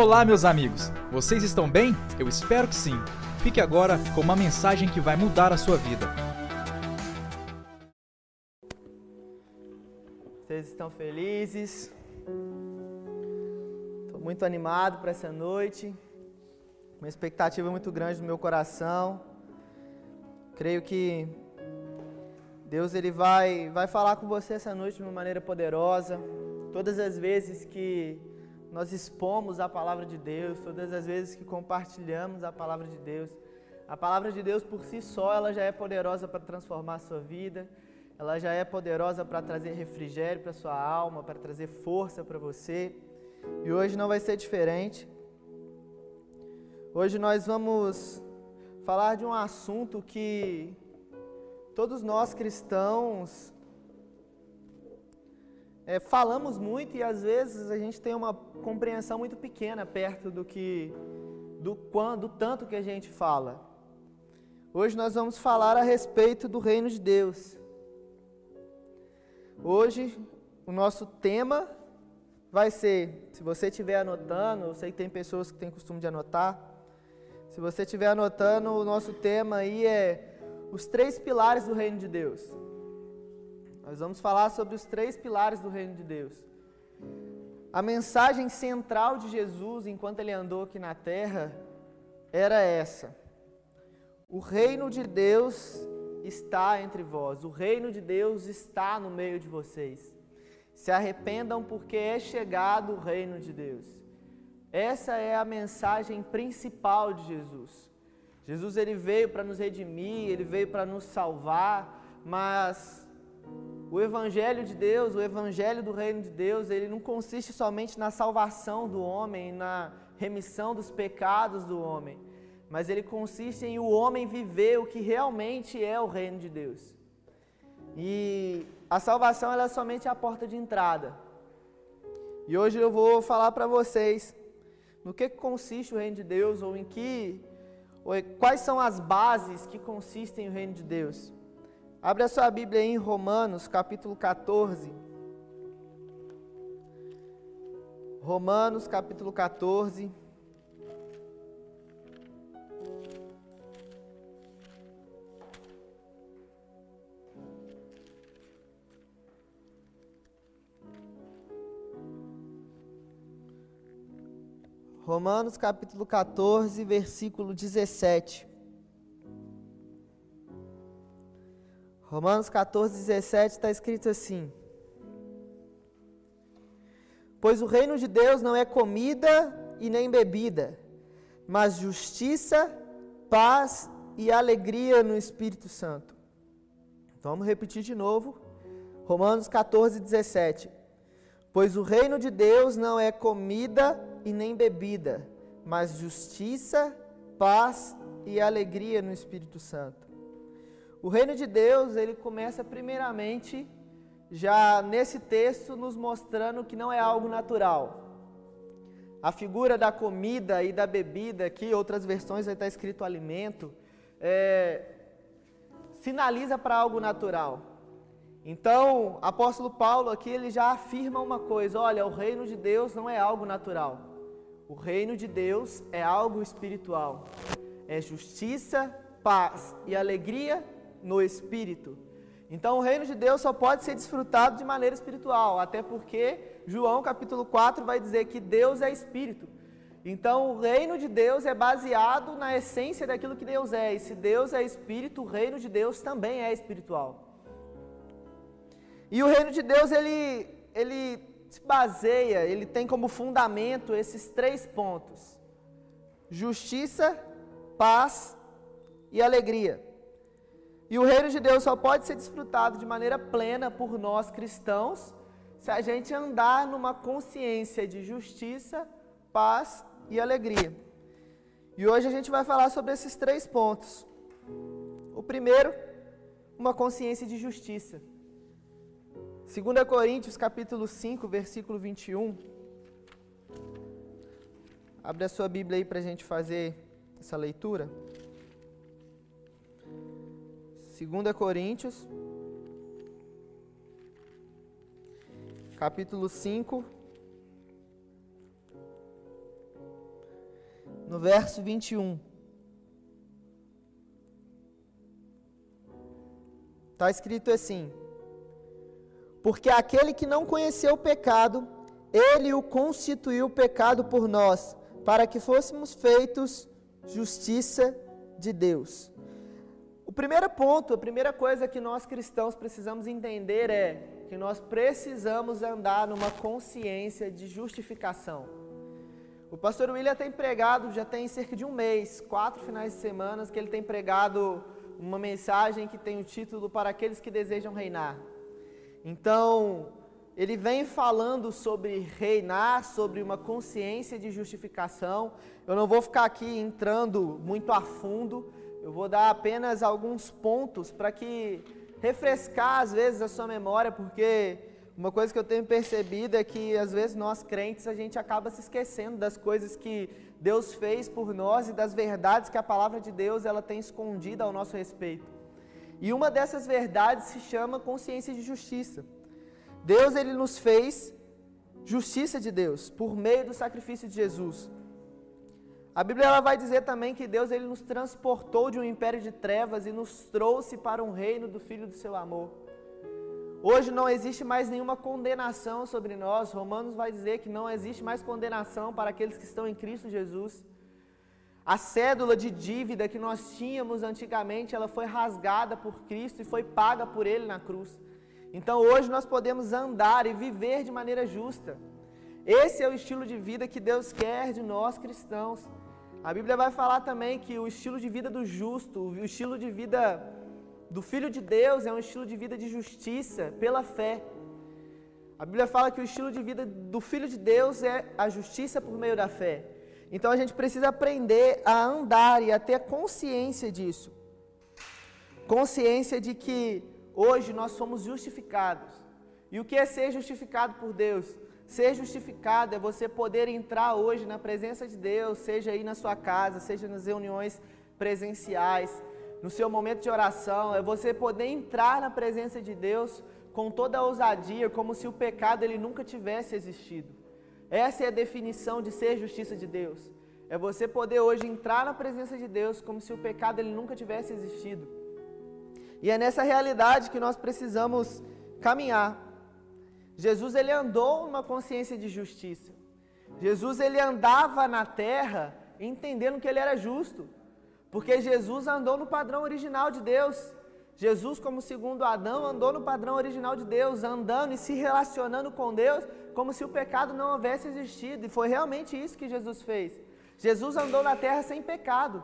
Olá, meus amigos! Vocês estão bem? Eu espero que sim. Fique agora com uma mensagem que vai mudar a sua vida. Vocês estão felizes? Estou muito animado para essa noite. Uma expectativa muito grande no meu coração. Creio que Deus ele vai vai falar com você essa noite de uma maneira poderosa. Todas as vezes que nós expomos a palavra de Deus, todas as vezes que compartilhamos a palavra de Deus. A palavra de Deus por si só, ela já é poderosa para transformar a sua vida, ela já é poderosa para trazer refrigério para sua alma, para trazer força para você. E hoje não vai ser diferente. Hoje nós vamos falar de um assunto que todos nós cristãos é, falamos muito e às vezes a gente tem uma compreensão muito pequena perto do que do quando tanto que a gente fala. Hoje nós vamos falar a respeito do reino de Deus. Hoje o nosso tema vai ser, se você estiver anotando, eu sei que tem pessoas que têm costume de anotar. Se você estiver anotando, o nosso tema aí é os três pilares do reino de Deus. Nós vamos falar sobre os três pilares do reino de Deus. A mensagem central de Jesus enquanto ele andou aqui na terra era essa: O reino de Deus está entre vós, o reino de Deus está no meio de vocês. Se arrependam porque é chegado o reino de Deus. Essa é a mensagem principal de Jesus. Jesus ele veio para nos redimir, ele veio para nos salvar, mas o evangelho de Deus, o evangelho do reino de Deus, ele não consiste somente na salvação do homem, na remissão dos pecados do homem, mas ele consiste em o homem viver o que realmente é o reino de Deus. E a salvação é somente a porta de entrada. E hoje eu vou falar para vocês no que consiste o reino de Deus ou em que ou quais são as bases que consistem o reino de Deus. Abre a sua Bíblia em Romanos, capítulo 14. Romanos, capítulo 14. Romanos capítulo 14, versículo 17. Romanos 14, 17 está escrito assim: Pois o reino de Deus não é comida e nem bebida, mas justiça, paz e alegria no Espírito Santo. Vamos repetir de novo. Romanos 14, 17. Pois o reino de Deus não é comida e nem bebida, mas justiça, paz e alegria no Espírito Santo. O reino de Deus, ele começa primeiramente já nesse texto nos mostrando que não é algo natural. A figura da comida e da bebida, aqui, outras versões estar escrito alimento, é, sinaliza para algo natural. Então, apóstolo Paulo aqui ele já afirma uma coisa: olha, o reino de Deus não é algo natural. O reino de Deus é algo espiritual. É justiça, paz e alegria no espírito. Então o reino de Deus só pode ser desfrutado de maneira espiritual, até porque João capítulo 4 vai dizer que Deus é espírito. Então o reino de Deus é baseado na essência daquilo que Deus é. E se Deus é espírito, o reino de Deus também é espiritual. E o reino de Deus ele ele se baseia, ele tem como fundamento esses três pontos: justiça, paz e alegria. E o reino de Deus só pode ser desfrutado de maneira plena por nós cristãos se a gente andar numa consciência de justiça, paz e alegria. E hoje a gente vai falar sobre esses três pontos. O primeiro, uma consciência de justiça. 2 Coríntios capítulo 5, versículo 21. Abre a sua Bíblia aí para a gente fazer essa leitura. 2 Coríntios, capítulo 5, no verso 21. Está escrito assim: Porque aquele que não conheceu o pecado, ele o constituiu pecado por nós, para que fôssemos feitos justiça de Deus. O primeiro ponto, a primeira coisa que nós cristãos precisamos entender é que nós precisamos andar numa consciência de justificação. O pastor William tem pregado, já tem cerca de um mês, quatro finais de semana, que ele tem pregado uma mensagem que tem o título Para aqueles que desejam reinar. Então, ele vem falando sobre reinar, sobre uma consciência de justificação. Eu não vou ficar aqui entrando muito a fundo, eu vou dar apenas alguns pontos para que refrescar às vezes a sua memória, porque uma coisa que eu tenho percebido é que às vezes nós crentes a gente acaba se esquecendo das coisas que Deus fez por nós e das verdades que a palavra de Deus ela tem escondida ao nosso respeito. E uma dessas verdades se chama consciência de justiça. Deus ele nos fez justiça de Deus por meio do sacrifício de Jesus. A Bíblia ela vai dizer também que Deus ele nos transportou de um império de trevas e nos trouxe para um reino do Filho do seu amor. Hoje não existe mais nenhuma condenação sobre nós. Romanos vai dizer que não existe mais condenação para aqueles que estão em Cristo Jesus. A cédula de dívida que nós tínhamos antigamente, ela foi rasgada por Cristo e foi paga por ele na cruz. Então hoje nós podemos andar e viver de maneira justa. Esse é o estilo de vida que Deus quer de nós cristãos. A Bíblia vai falar também que o estilo de vida do justo, o estilo de vida do Filho de Deus é um estilo de vida de justiça pela fé. A Bíblia fala que o estilo de vida do Filho de Deus é a justiça por meio da fé. Então a gente precisa aprender a andar e a ter consciência disso. Consciência de que hoje nós somos justificados. E o que é ser justificado por Deus? Ser justificado é você poder entrar hoje na presença de Deus, seja aí na sua casa, seja nas reuniões presenciais, no seu momento de oração, é você poder entrar na presença de Deus com toda a ousadia, como se o pecado ele nunca tivesse existido. Essa é a definição de ser justiça de Deus. É você poder hoje entrar na presença de Deus como se o pecado ele nunca tivesse existido. E é nessa realidade que nós precisamos caminhar. Jesus ele andou numa consciência de justiça. Jesus ele andava na terra entendendo que ele era justo. Porque Jesus andou no padrão original de Deus. Jesus, como segundo Adão, andou no padrão original de Deus, andando e se relacionando com Deus como se o pecado não houvesse existido. E foi realmente isso que Jesus fez. Jesus andou na terra sem pecado.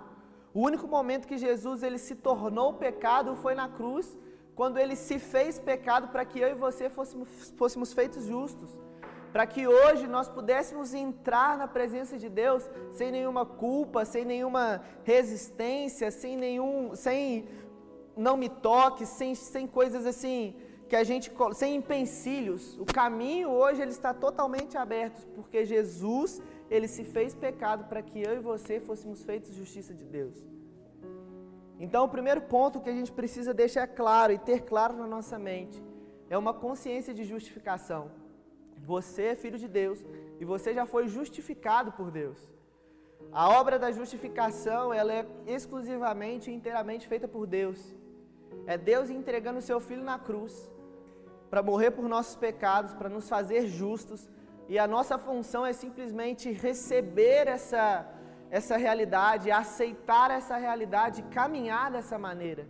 O único momento que Jesus ele se tornou pecado foi na cruz, quando ele se fez pecado para que eu e você fôssemos, fôssemos feitos justos para que hoje nós pudéssemos entrar na presença de Deus sem nenhuma culpa, sem nenhuma resistência, sem nenhum, sem não me toque, sem, sem coisas assim que a gente sem empecilhos. O caminho hoje ele está totalmente aberto, porque Jesus, ele se fez pecado para que eu e você fôssemos feitos justiça de Deus. Então, o primeiro ponto que a gente precisa deixar claro e ter claro na nossa mente é uma consciência de justificação. Você é filho de Deus e você já foi justificado por Deus. A obra da justificação, ela é exclusivamente e inteiramente feita por Deus. É Deus entregando o seu filho na cruz para morrer por nossos pecados, para nos fazer justos, e a nossa função é simplesmente receber essa essa realidade, aceitar essa realidade caminhar dessa maneira.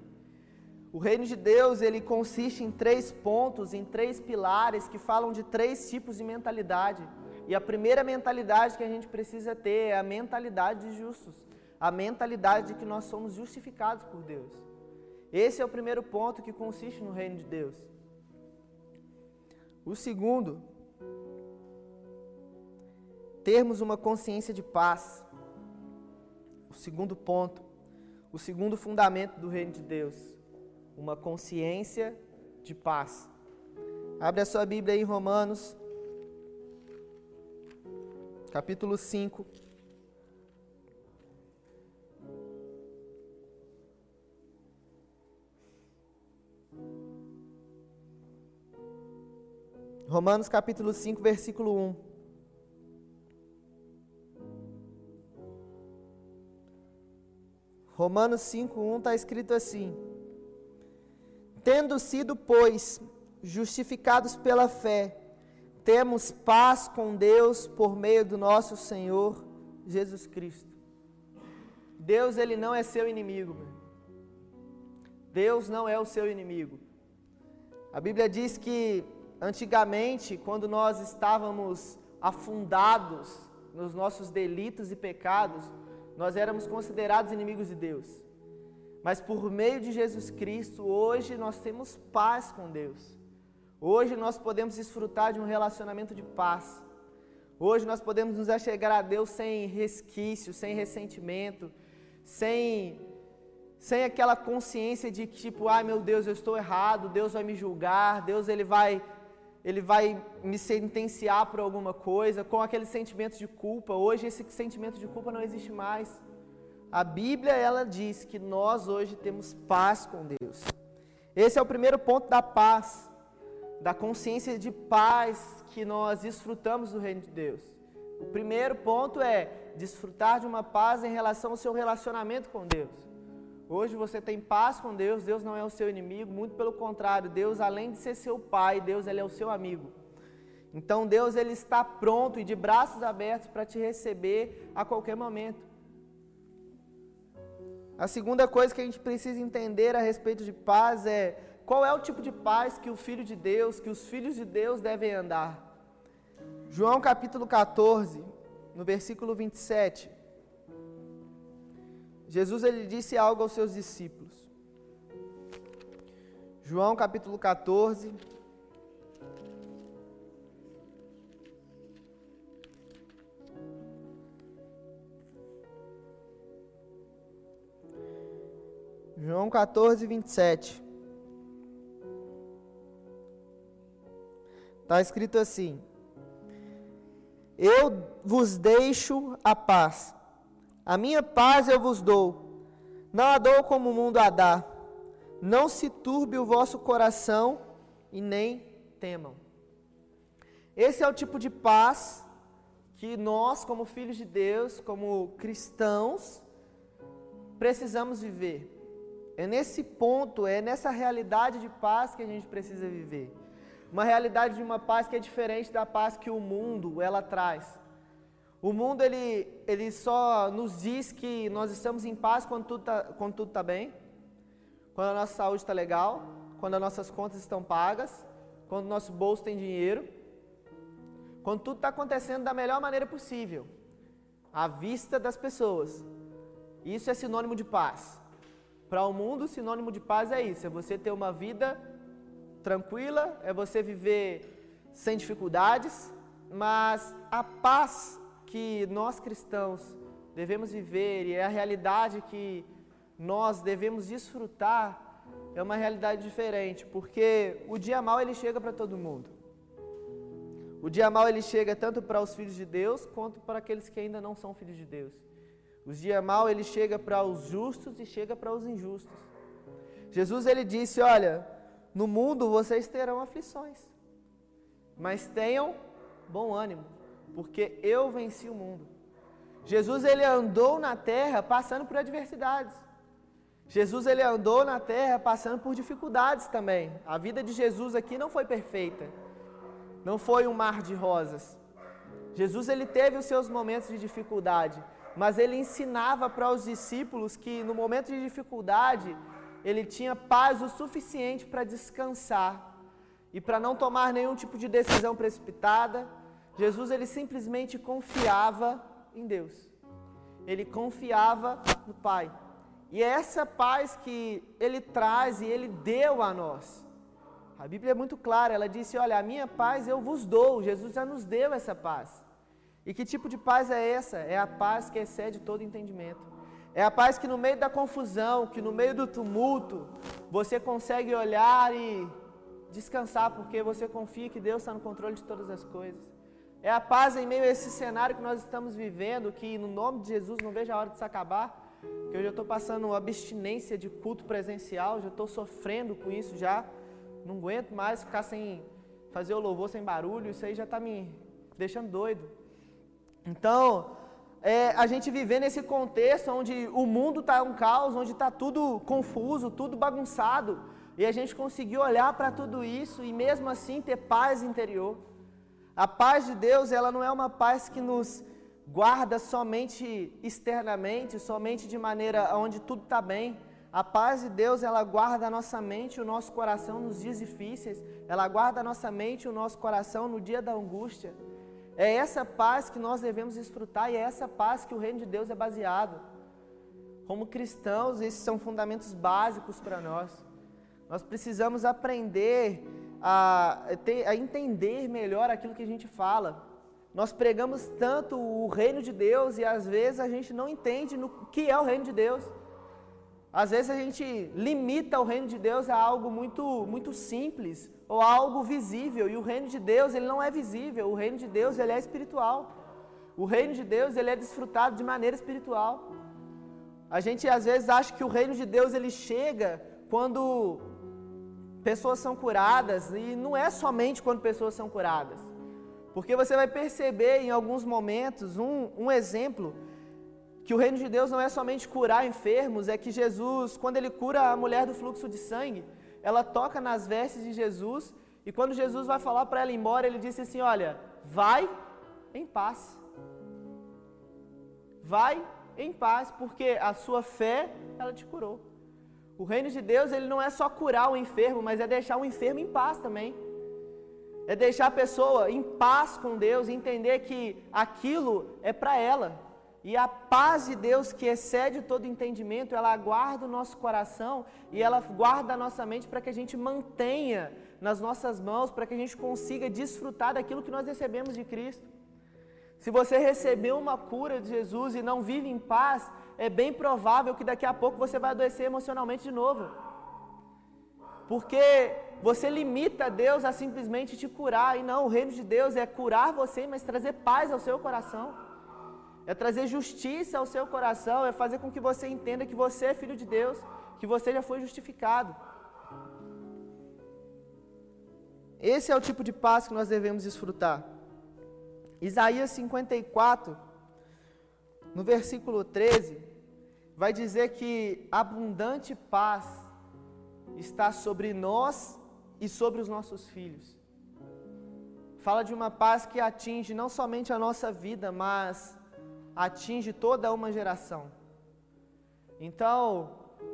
O reino de Deus, ele consiste em três pontos, em três pilares que falam de três tipos de mentalidade. E a primeira mentalidade que a gente precisa ter é a mentalidade de justos, a mentalidade de que nós somos justificados por Deus. Esse é o primeiro ponto que consiste no reino de Deus. O segundo, termos uma consciência de paz. O segundo ponto, o segundo fundamento do reino de Deus uma consciência de paz. Abre a sua Bíblia aí em Romanos, capítulo 5. Romanos capítulo 5, versículo 1. Romanos 5:1 está escrito assim: Tendo sido, pois, justificados pela fé, temos paz com Deus por meio do nosso Senhor Jesus Cristo. Deus ele não é seu inimigo. Deus não é o seu inimigo. A Bíblia diz que antigamente, quando nós estávamos afundados nos nossos delitos e pecados, nós éramos considerados inimigos de Deus. Mas por meio de Jesus Cristo, hoje nós temos paz com Deus. Hoje nós podemos desfrutar de um relacionamento de paz. Hoje nós podemos nos achegar a Deus sem resquício, sem ressentimento, sem sem aquela consciência de que tipo, ai meu Deus, eu estou errado, Deus vai me julgar, Deus ele vai ele vai me sentenciar por alguma coisa, com aquele sentimento de culpa. Hoje esse sentimento de culpa não existe mais. A Bíblia ela diz que nós hoje temos paz com Deus. Esse é o primeiro ponto da paz, da consciência de paz que nós desfrutamos do reino de Deus. O primeiro ponto é desfrutar de uma paz em relação ao seu relacionamento com Deus. Hoje você tem paz com Deus, Deus não é o seu inimigo, muito pelo contrário, Deus além de ser seu pai, Deus ele é o seu amigo. Então Deus ele está pronto e de braços abertos para te receber a qualquer momento. A segunda coisa que a gente precisa entender a respeito de paz é qual é o tipo de paz que o filho de Deus, que os filhos de Deus devem andar. João capítulo 14, no versículo 27. Jesus ele disse algo aos seus discípulos. João capítulo 14, João 14, 27. Está escrito assim: Eu vos deixo a paz, a minha paz eu vos dou, não a dou como o mundo a dá. Não se turbe o vosso coração e nem temam. Esse é o tipo de paz que nós, como filhos de Deus, como cristãos, precisamos viver. É nesse ponto, é nessa realidade de paz que a gente precisa viver. Uma realidade de uma paz que é diferente da paz que o mundo ela traz. O mundo ele, ele só nos diz que nós estamos em paz quando tudo está tá bem, quando a nossa saúde está legal, quando as nossas contas estão pagas, quando o nosso bolso tem dinheiro, quando tudo está acontecendo da melhor maneira possível, à vista das pessoas. Isso é sinônimo de paz. Para o mundo, sinônimo de paz é isso: é você ter uma vida tranquila, é você viver sem dificuldades, mas a paz que nós cristãos devemos viver e é a realidade que nós devemos desfrutar é uma realidade diferente, porque o dia mal ele chega para todo mundo. O dia mal ele chega tanto para os filhos de Deus quanto para aqueles que ainda não são filhos de Deus. Os dia mal ele chega para os justos e chega para os injustos. Jesus ele disse: "Olha, no mundo vocês terão aflições, mas tenham bom ânimo, porque eu venci o mundo." Jesus ele andou na terra passando por adversidades. Jesus ele andou na terra passando por dificuldades também. A vida de Jesus aqui não foi perfeita. Não foi um mar de rosas. Jesus ele teve os seus momentos de dificuldade, mas ele ensinava para os discípulos que no momento de dificuldade ele tinha paz o suficiente para descansar e para não tomar nenhum tipo de decisão precipitada. Jesus ele simplesmente confiava em Deus. Ele confiava no Pai. E é essa paz que ele traz e ele deu a nós. A Bíblia é muito clara, ela disse: Olha, a minha paz eu vos dou. Jesus já nos deu essa paz. E que tipo de paz é essa? É a paz que excede todo entendimento. É a paz que no meio da confusão, que no meio do tumulto, você consegue olhar e descansar, porque você confia que Deus está no controle de todas as coisas. É a paz em meio a esse cenário que nós estamos vivendo, que no nome de Jesus não vejo a hora de se acabar, que eu já estou passando abstinência de culto presencial, já estou sofrendo com isso já, não aguento mais ficar sem fazer o louvor sem barulho, isso aí já está me deixando doido. Então, é, a gente viver nesse contexto onde o mundo está um caos, onde está tudo confuso, tudo bagunçado, e a gente conseguir olhar para tudo isso e mesmo assim ter paz interior. A paz de Deus, ela não é uma paz que nos guarda somente externamente, somente de maneira onde tudo está bem. A paz de Deus, ela guarda a nossa mente e o nosso coração nos dias difíceis. Ela guarda a nossa mente e o nosso coração no dia da angústia. É essa paz que nós devemos desfrutar e é essa paz que o reino de Deus é baseado. Como cristãos, esses são fundamentos básicos para nós. Nós precisamos aprender a, a entender melhor aquilo que a gente fala. Nós pregamos tanto o reino de Deus e às vezes a gente não entende no que é o reino de Deus. Às vezes a gente limita o reino de Deus a algo muito, muito simples ou algo visível. E o reino de Deus ele não é visível. O reino de Deus ele é espiritual. O reino de Deus ele é desfrutado de maneira espiritual. A gente às vezes acha que o reino de Deus ele chega quando pessoas são curadas e não é somente quando pessoas são curadas. Porque você vai perceber em alguns momentos um, um exemplo que o reino de Deus não é somente curar enfermos, é que Jesus, quando ele cura a mulher do fluxo de sangue, ela toca nas vestes de Jesus e quando Jesus vai falar para ela ir embora, ele disse assim: Olha, vai em paz. Vai em paz, porque a sua fé, ela te curou. O reino de Deus, ele não é só curar o enfermo, mas é deixar o enfermo em paz também. É deixar a pessoa em paz com Deus, entender que aquilo é para ela. E a paz de Deus, que excede todo entendimento, ela guarda o nosso coração e ela guarda a nossa mente para que a gente mantenha nas nossas mãos, para que a gente consiga desfrutar daquilo que nós recebemos de Cristo. Se você recebeu uma cura de Jesus e não vive em paz, é bem provável que daqui a pouco você vai adoecer emocionalmente de novo. Porque você limita Deus a simplesmente te curar, e não, o reino de Deus é curar você, mas trazer paz ao seu coração é trazer justiça ao seu coração, é fazer com que você entenda que você é filho de Deus, que você já foi justificado. Esse é o tipo de paz que nós devemos desfrutar. Isaías 54, no versículo 13, vai dizer que abundante paz está sobre nós e sobre os nossos filhos. Fala de uma paz que atinge não somente a nossa vida, mas atinge toda uma geração. Então,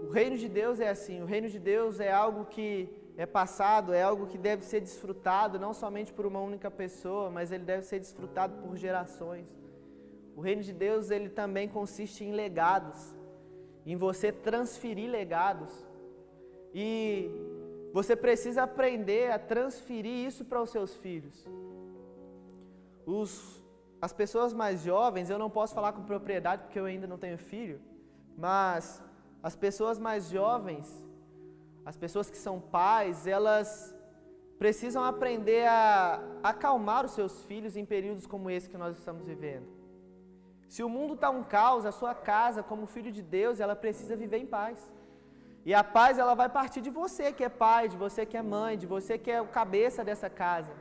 o reino de Deus é assim: o reino de Deus é algo que é passado, é algo que deve ser desfrutado não somente por uma única pessoa, mas ele deve ser desfrutado por gerações. O reino de Deus ele também consiste em legados, em você transferir legados. E você precisa aprender a transferir isso para os seus filhos. Os as pessoas mais jovens, eu não posso falar com propriedade porque eu ainda não tenho filho, mas as pessoas mais jovens, as pessoas que são pais, elas precisam aprender a acalmar os seus filhos em períodos como esse que nós estamos vivendo. Se o mundo está um caos, a sua casa, como filho de Deus, ela precisa viver em paz. E a paz ela vai partir de você que é pai, de você que é mãe, de você que é o cabeça dessa casa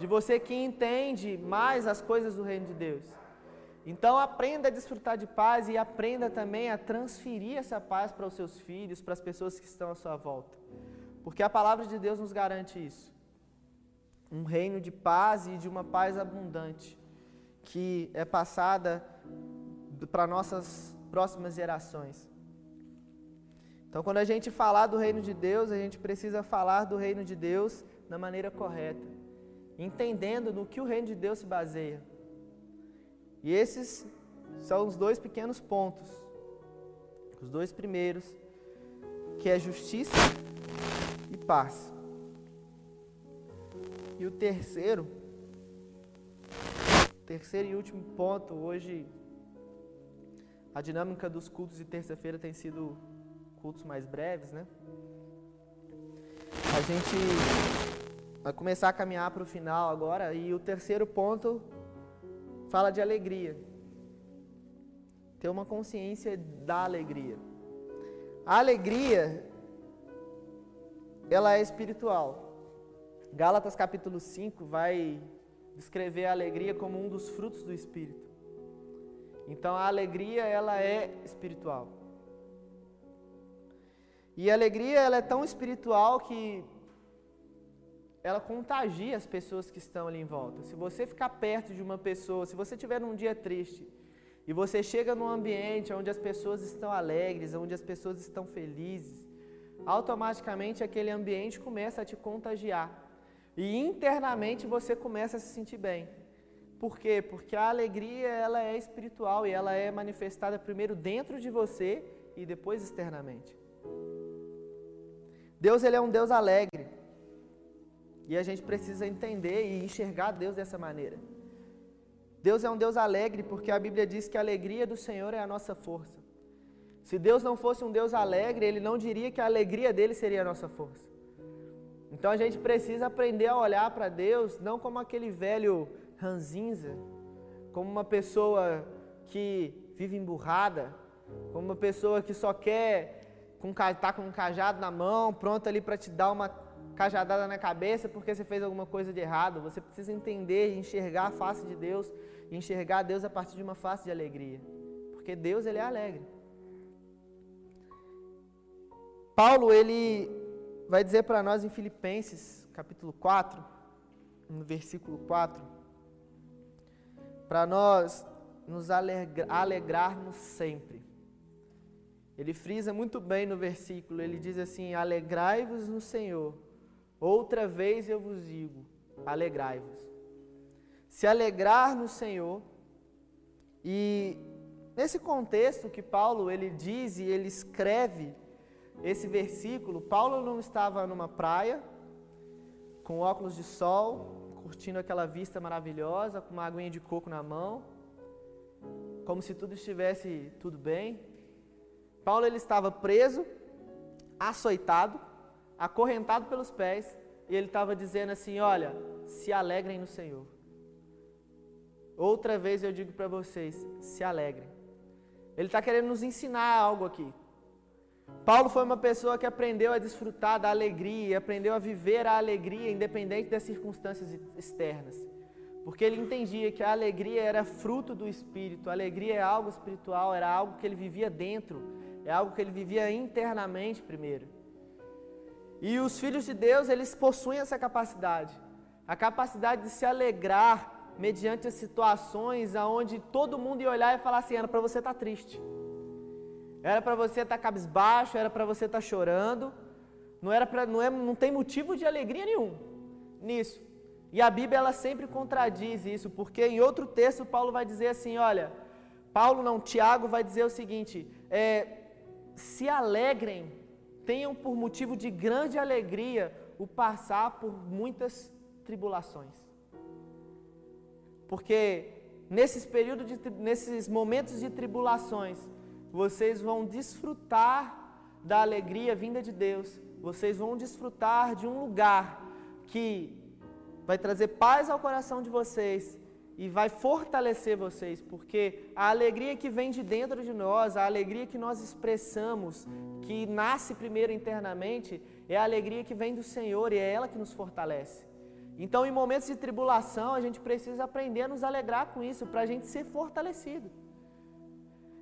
de você que entende mais as coisas do reino de Deus. Então aprenda a desfrutar de paz e aprenda também a transferir essa paz para os seus filhos, para as pessoas que estão à sua volta. Porque a palavra de Deus nos garante isso. Um reino de paz e de uma paz abundante, que é passada para nossas próximas gerações. Então, quando a gente falar do reino de Deus, a gente precisa falar do reino de Deus da maneira correta entendendo no que o reino de Deus se baseia. E esses são os dois pequenos pontos. Os dois primeiros, que é justiça e paz. E o terceiro, terceiro e último ponto, hoje a dinâmica dos cultos de terça-feira tem sido cultos mais breves, né? A gente vai começar a caminhar para o final agora. E o terceiro ponto fala de alegria. Ter uma consciência da alegria. A alegria, ela é espiritual. Gálatas capítulo 5 vai descrever a alegria como um dos frutos do Espírito. Então a alegria ela é espiritual. E a alegria ela é tão espiritual que ela contagia as pessoas que estão ali em volta. Se você ficar perto de uma pessoa, se você tiver num dia triste e você chega num ambiente onde as pessoas estão alegres, onde as pessoas estão felizes, automaticamente aquele ambiente começa a te contagiar. E internamente você começa a se sentir bem. Por quê? Porque a alegria ela é espiritual e ela é manifestada primeiro dentro de você e depois externamente. Deus ele é um Deus alegre. E a gente precisa entender e enxergar Deus dessa maneira. Deus é um Deus alegre porque a Bíblia diz que a alegria do Senhor é a nossa força. Se Deus não fosse um Deus alegre, Ele não diria que a alegria dele seria a nossa força. Então a gente precisa aprender a olhar para Deus não como aquele velho ranzinza, como uma pessoa que vive emburrada, como uma pessoa que só quer com, tá com um cajado na mão, pronto ali para te dar uma cajadada na cabeça porque você fez alguma coisa de errado. Você precisa entender e enxergar a face de Deus, enxergar Deus a partir de uma face de alegria. Porque Deus ele é alegre. Paulo, ele vai dizer para nós em Filipenses, capítulo 4, no versículo 4, para nós nos alegrarmos sempre. Ele frisa muito bem no versículo, ele diz assim: Alegrai-vos no Senhor. Outra vez eu vos digo: alegrai-vos. Se alegrar no Senhor. E nesse contexto que Paulo ele diz e ele escreve esse versículo, Paulo não estava numa praia, com óculos de sol, curtindo aquela vista maravilhosa, com uma aguinha de coco na mão, como se tudo estivesse tudo bem. Paulo ele estava preso, açoitado, acorrentado pelos pés, e ele estava dizendo assim: Olha, se alegrem no Senhor. Outra vez eu digo para vocês: se alegrem. Ele está querendo nos ensinar algo aqui. Paulo foi uma pessoa que aprendeu a desfrutar da alegria, aprendeu a viver a alegria independente das circunstâncias externas. Porque ele entendia que a alegria era fruto do espírito, a alegria é algo espiritual, era algo que ele vivia dentro, é algo que ele vivia internamente primeiro. E os filhos de Deus, eles possuem essa capacidade, a capacidade de se alegrar mediante as situações aonde todo mundo ia olhar e falar assim: era para você tá triste. Era para você estar tá cabisbaixo, era para você estar tá chorando. Não era para não é não tem motivo de alegria nenhum nisso. E a Bíblia ela sempre contradiz isso, porque em outro texto Paulo vai dizer assim, olha, Paulo não, Tiago vai dizer o seguinte: é, se alegrem, tenham por motivo de grande alegria o passar por muitas tribulações. Porque nesses períodos de, nesses momentos de tribulações, vocês vão desfrutar da alegria vinda de Deus, vocês vão desfrutar de um lugar que vai trazer paz ao coração de vocês e vai fortalecer vocês, porque a alegria que vem de dentro de nós, a alegria que nós expressamos, que nasce primeiro internamente, é a alegria que vem do Senhor e é ela que nos fortalece. Então, em momentos de tribulação, a gente precisa aprender a nos alegrar com isso, para a gente ser fortalecido.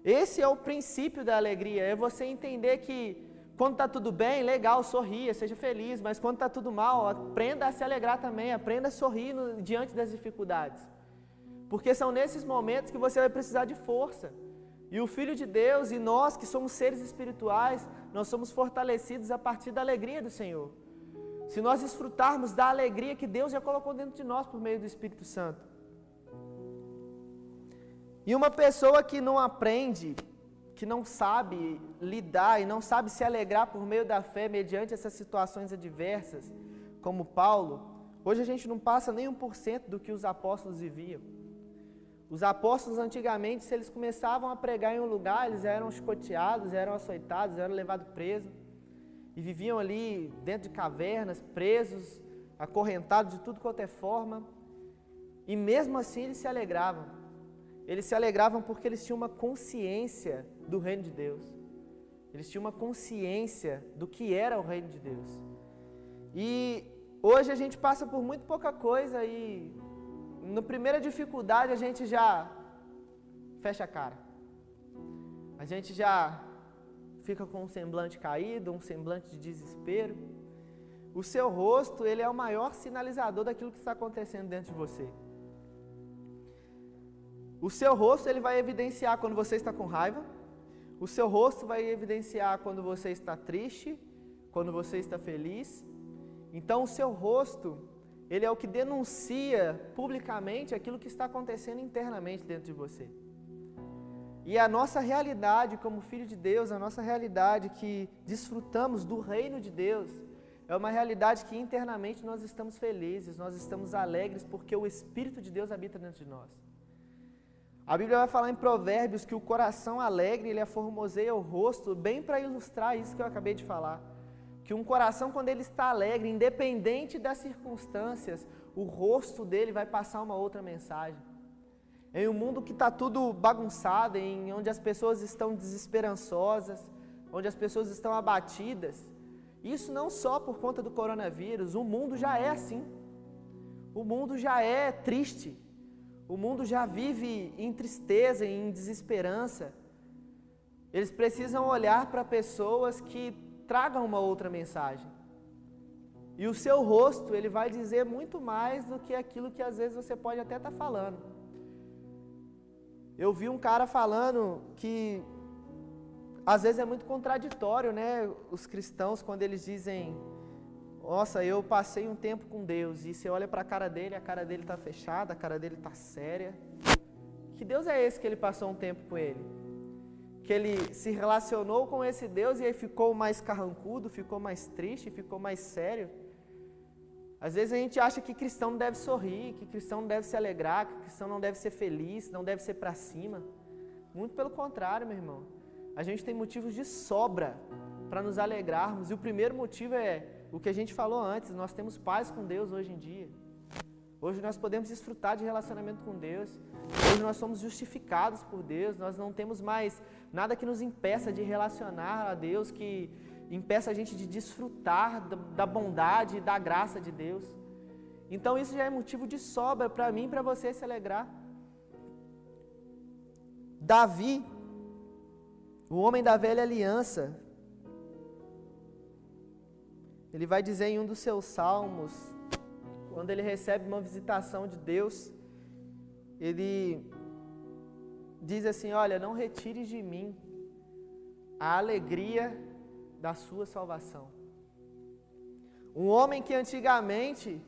Esse é o princípio da alegria, é você entender que quando está tudo bem, legal, sorria, seja feliz, mas quando está tudo mal, aprenda a se alegrar também, aprenda a sorrir no, diante das dificuldades. Porque são nesses momentos que você vai precisar de força. E o Filho de Deus e nós que somos seres espirituais, nós somos fortalecidos a partir da alegria do Senhor. Se nós desfrutarmos da alegria que Deus já colocou dentro de nós por meio do Espírito Santo. E uma pessoa que não aprende, que não sabe lidar e não sabe se alegrar por meio da fé mediante essas situações adversas, como Paulo, hoje a gente não passa nem um por cento do que os apóstolos viviam. Os apóstolos antigamente, se eles começavam a pregar em um lugar, eles eram chicoteados, eram açoitados, eram levados presos e viviam ali dentro de cavernas, presos, acorrentados de tudo quanto é forma. E mesmo assim eles se alegravam. Eles se alegravam porque eles tinham uma consciência do reino de Deus. Eles tinham uma consciência do que era o reino de Deus. E hoje a gente passa por muito pouca coisa e na primeira dificuldade a gente já fecha a cara. A gente já fica com um semblante caído, um semblante de desespero. O seu rosto, ele é o maior sinalizador daquilo que está acontecendo dentro de você. O seu rosto, ele vai evidenciar quando você está com raiva. O seu rosto vai evidenciar quando você está triste, quando você está feliz. Então, o seu rosto, ele é o que denuncia publicamente aquilo que está acontecendo internamente dentro de você. E a nossa realidade como filho de Deus, a nossa realidade que desfrutamos do reino de Deus, é uma realidade que internamente nós estamos felizes, nós estamos alegres porque o Espírito de Deus habita dentro de nós. A Bíblia vai falar em Provérbios que o coração alegre ele aformoseia o rosto, bem para ilustrar isso que eu acabei de falar. Que um coração, quando ele está alegre, independente das circunstâncias, o rosto dele vai passar uma outra mensagem. Em um mundo que está tudo bagunçado, em onde as pessoas estão desesperançosas, onde as pessoas estão abatidas, isso não só por conta do coronavírus, o mundo já é assim. O mundo já é triste. O mundo já vive em tristeza, em desesperança. Eles precisam olhar para pessoas que tragam uma outra mensagem. E o seu rosto, ele vai dizer muito mais do que aquilo que às vezes você pode até estar tá falando. Eu vi um cara falando que às vezes é muito contraditório, né? Os cristãos, quando eles dizem, nossa, eu passei um tempo com Deus, e você olha para a cara dele, a cara dele está fechada, a cara dele está séria. Que Deus é esse que ele passou um tempo com ele? Que ele se relacionou com esse Deus e aí ficou mais carrancudo, ficou mais triste, ficou mais sério? Às vezes a gente acha que cristão não deve sorrir, que cristão não deve se alegrar, que cristão não deve ser feliz, não deve ser para cima. Muito pelo contrário, meu irmão. A gente tem motivos de sobra para nos alegrarmos. E o primeiro motivo é o que a gente falou antes: nós temos paz com Deus hoje em dia. Hoje nós podemos desfrutar de relacionamento com Deus. Hoje nós somos justificados por Deus. Nós não temos mais nada que nos impeça de relacionar a Deus, que impeça a gente de desfrutar da bondade e da graça de Deus. Então isso já é motivo de sobra para mim e para você se alegrar. Davi, o homem da velha aliança, ele vai dizer em um dos seus salmos, quando ele recebe uma visitação de Deus, ele diz assim: Olha, não retires de mim a alegria da sua salvação. Um homem que antigamente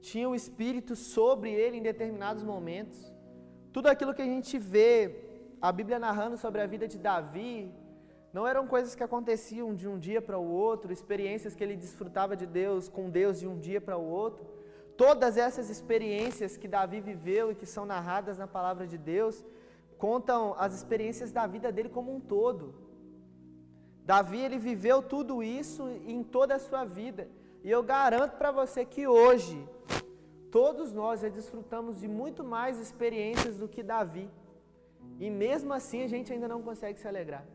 tinha o Espírito sobre ele em determinados momentos. Tudo aquilo que a gente vê a Bíblia narrando sobre a vida de Davi, não eram coisas que aconteciam de um dia para o outro, experiências que ele desfrutava de Deus, com Deus de um dia para o outro. Todas essas experiências que Davi viveu e que são narradas na palavra de Deus, contam as experiências da vida dele como um todo. Davi ele viveu tudo isso em toda a sua vida. E eu garanto para você que hoje todos nós já desfrutamos de muito mais experiências do que Davi. E mesmo assim a gente ainda não consegue se alegrar.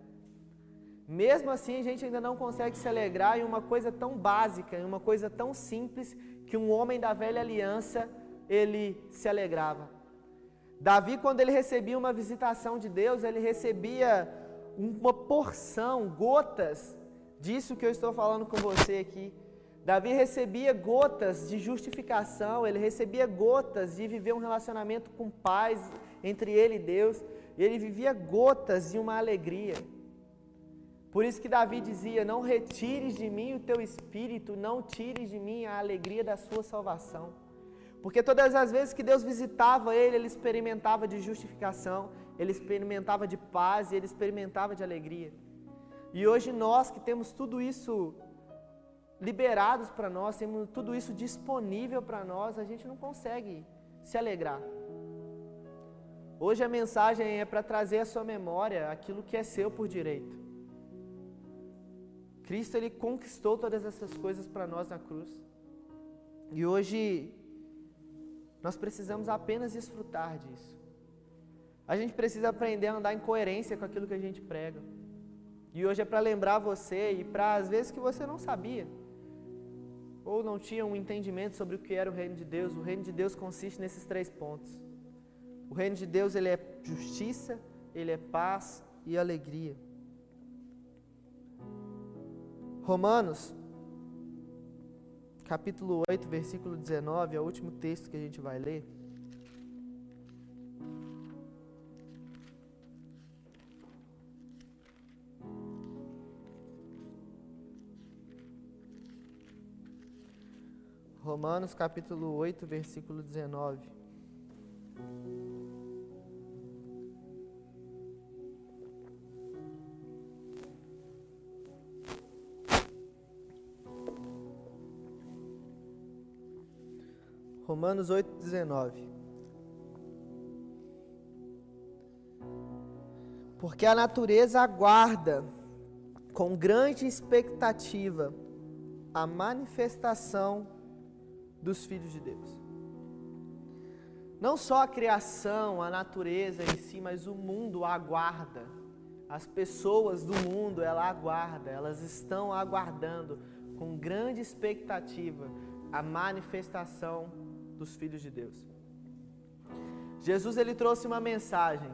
Mesmo assim a gente ainda não consegue se alegrar em uma coisa tão básica, em uma coisa tão simples que um homem da velha aliança ele se alegrava. Davi, quando ele recebia uma visitação de Deus, ele recebia uma porção, gotas disso que eu estou falando com você aqui. Davi recebia gotas de justificação, ele recebia gotas de viver um relacionamento com paz entre ele e Deus, ele vivia gotas de uma alegria. Por isso que Davi dizia: Não retires de mim o teu espírito, não tires de mim a alegria da sua salvação. Porque todas as vezes que Deus visitava ele, ele experimentava de justificação, ele experimentava de paz e ele experimentava de alegria. E hoje nós que temos tudo isso liberados para nós, temos tudo isso disponível para nós, a gente não consegue se alegrar. Hoje a mensagem é para trazer à sua memória aquilo que é seu por direito. Cristo ele conquistou todas essas coisas para nós na cruz. E hoje nós precisamos apenas desfrutar disso. A gente precisa aprender a andar em coerência com aquilo que a gente prega. E hoje é para lembrar você e para às vezes que você não sabia ou não tinha um entendimento sobre o que era o reino de Deus. O reino de Deus consiste nesses três pontos: O reino de Deus ele é justiça, ele é paz e alegria. Romanos, capítulo 8, versículo 19, é o último texto que a gente vai ler. Romanos capítulo 8, versículo 19. Romanos 8, 19. Porque a natureza aguarda com grande expectativa a manifestação dos filhos de Deus. Não só a criação, a natureza em si, mas o mundo aguarda. As pessoas do mundo, ela aguarda, elas estão aguardando com grande expectativa a manifestação dos filhos de Deus. Jesus ele trouxe uma mensagem: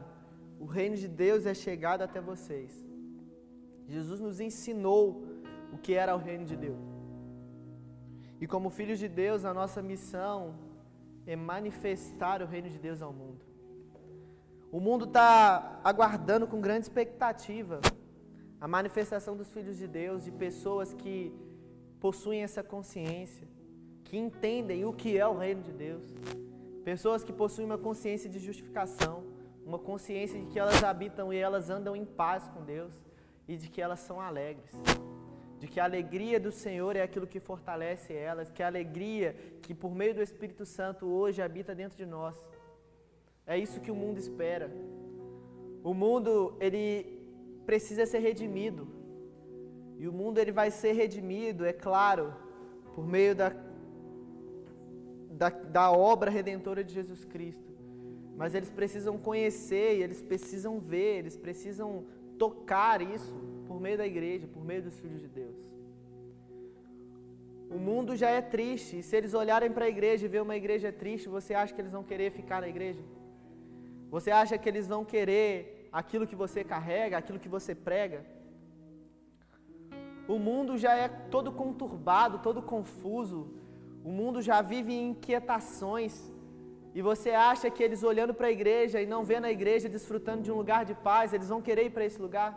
o reino de Deus é chegado até vocês. Jesus nos ensinou o que era o reino de Deus. E como filhos de Deus, a nossa missão é manifestar o reino de Deus ao mundo. O mundo está aguardando com grande expectativa a manifestação dos filhos de Deus, de pessoas que possuem essa consciência, que entendem o que é o reino de Deus. Pessoas que possuem uma consciência de justificação, uma consciência de que elas habitam e elas andam em paz com Deus e de que elas são alegres de que a alegria do Senhor é aquilo que fortalece elas, que a alegria que por meio do Espírito Santo hoje habita dentro de nós. É isso que o mundo espera. O mundo ele precisa ser redimido. E o mundo ele vai ser redimido, é claro, por meio da, da, da obra redentora de Jesus Cristo. Mas eles precisam conhecer, eles precisam ver, eles precisam tocar isso por meio da igreja, por meio dos filhos de Deus. O mundo já é triste, e se eles olharem para a igreja e ver uma igreja triste, você acha que eles vão querer ficar na igreja? Você acha que eles vão querer aquilo que você carrega, aquilo que você prega? O mundo já é todo conturbado, todo confuso. O mundo já vive em inquietações. E você acha que eles olhando para a igreja e não vendo a igreja desfrutando de um lugar de paz, eles vão querer ir para esse lugar?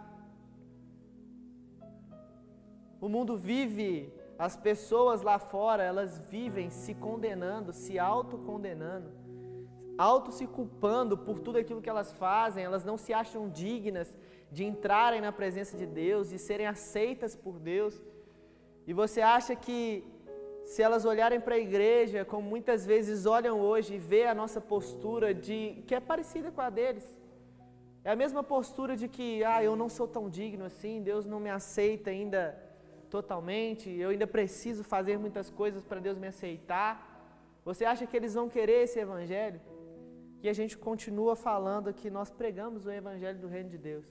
O mundo vive, as pessoas lá fora, elas vivem se condenando, se autocondenando, auto se culpando por tudo aquilo que elas fazem, elas não se acham dignas de entrarem na presença de Deus, de serem aceitas por Deus. E você acha que se elas olharem para a igreja, como muitas vezes olham hoje e vê a nossa postura de que é parecida com a deles, é a mesma postura de que, ah, eu não sou tão digno assim, Deus não me aceita ainda totalmente, eu ainda preciso fazer muitas coisas para Deus me aceitar. Você acha que eles vão querer esse evangelho? E a gente continua falando que nós pregamos o evangelho do reino de Deus.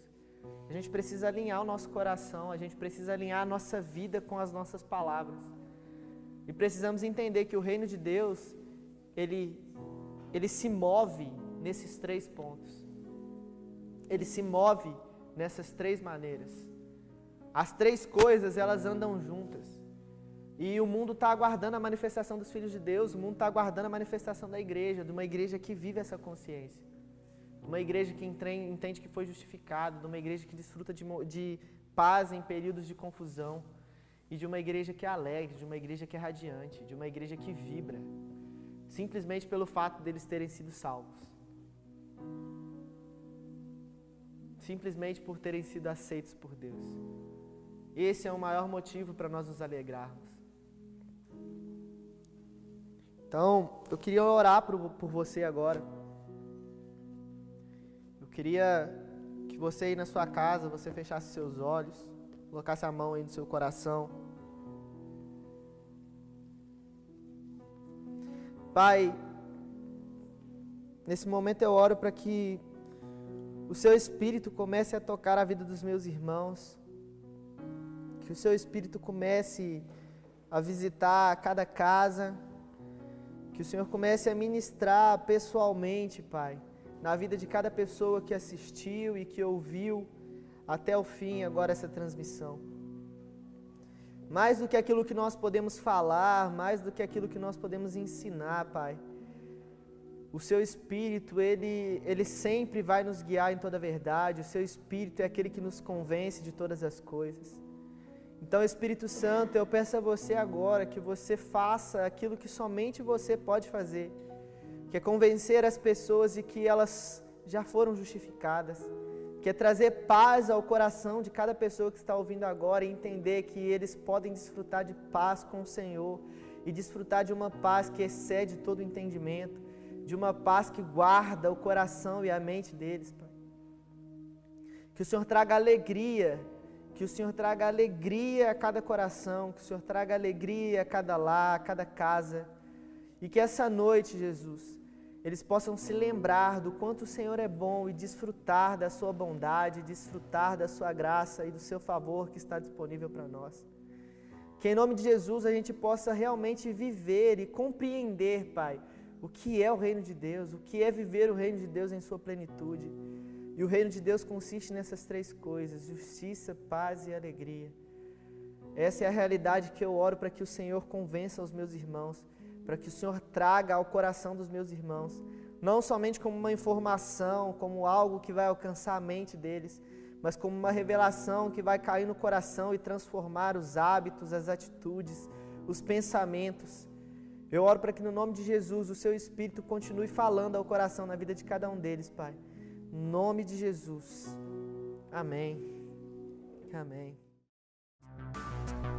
A gente precisa alinhar o nosso coração, a gente precisa alinhar a nossa vida com as nossas palavras. E precisamos entender que o reino de Deus, ele, ele se move nesses três pontos. Ele se move nessas três maneiras. As três coisas, elas andam juntas. E o mundo está aguardando a manifestação dos filhos de Deus, o mundo está aguardando a manifestação da igreja, de uma igreja que vive essa consciência. Uma igreja que entende que foi justificado, de uma igreja que desfruta de, de paz em períodos de confusão. E de uma igreja que é alegre, de uma igreja que é radiante, de uma igreja que vibra. Simplesmente pelo fato deles terem sido salvos. Simplesmente por terem sido aceitos por Deus. Esse é o maior motivo para nós nos alegrarmos. Então, eu queria orar por, por você agora. Eu queria que você aí na sua casa, você fechasse seus olhos, colocasse a mão aí no seu coração. Pai, nesse momento eu oro para que o seu espírito comece a tocar a vida dos meus irmãos. Que o seu Espírito comece a visitar cada casa, que o Senhor comece a ministrar pessoalmente, Pai, na vida de cada pessoa que assistiu e que ouviu até o fim agora essa transmissão. Mais do que aquilo que nós podemos falar, mais do que aquilo que nós podemos ensinar, Pai. O seu espírito, ele, ele sempre vai nos guiar em toda a verdade. O seu espírito é aquele que nos convence de todas as coisas. Então, Espírito Santo, eu peço a você agora que você faça aquilo que somente você pode fazer, que é convencer as pessoas de que elas já foram justificadas, que é trazer paz ao coração de cada pessoa que está ouvindo agora e entender que eles podem desfrutar de paz com o Senhor e desfrutar de uma paz que excede todo entendimento, de uma paz que guarda o coração e a mente deles, Pai. Que o Senhor traga alegria que o Senhor traga alegria a cada coração, que o Senhor traga alegria a cada lar, a cada casa. E que essa noite, Jesus, eles possam se lembrar do quanto o Senhor é bom e desfrutar da sua bondade, desfrutar da sua graça e do seu favor que está disponível para nós. Que em nome de Jesus a gente possa realmente viver e compreender, Pai, o que é o reino de Deus, o que é viver o reino de Deus em sua plenitude. E o reino de Deus consiste nessas três coisas: justiça, paz e alegria. Essa é a realidade que eu oro para que o Senhor convença os meus irmãos, para que o Senhor traga ao coração dos meus irmãos, não somente como uma informação, como algo que vai alcançar a mente deles, mas como uma revelação que vai cair no coração e transformar os hábitos, as atitudes, os pensamentos. Eu oro para que no nome de Jesus o seu Espírito continue falando ao coração na vida de cada um deles, Pai nome de Jesus. Amém. Amém.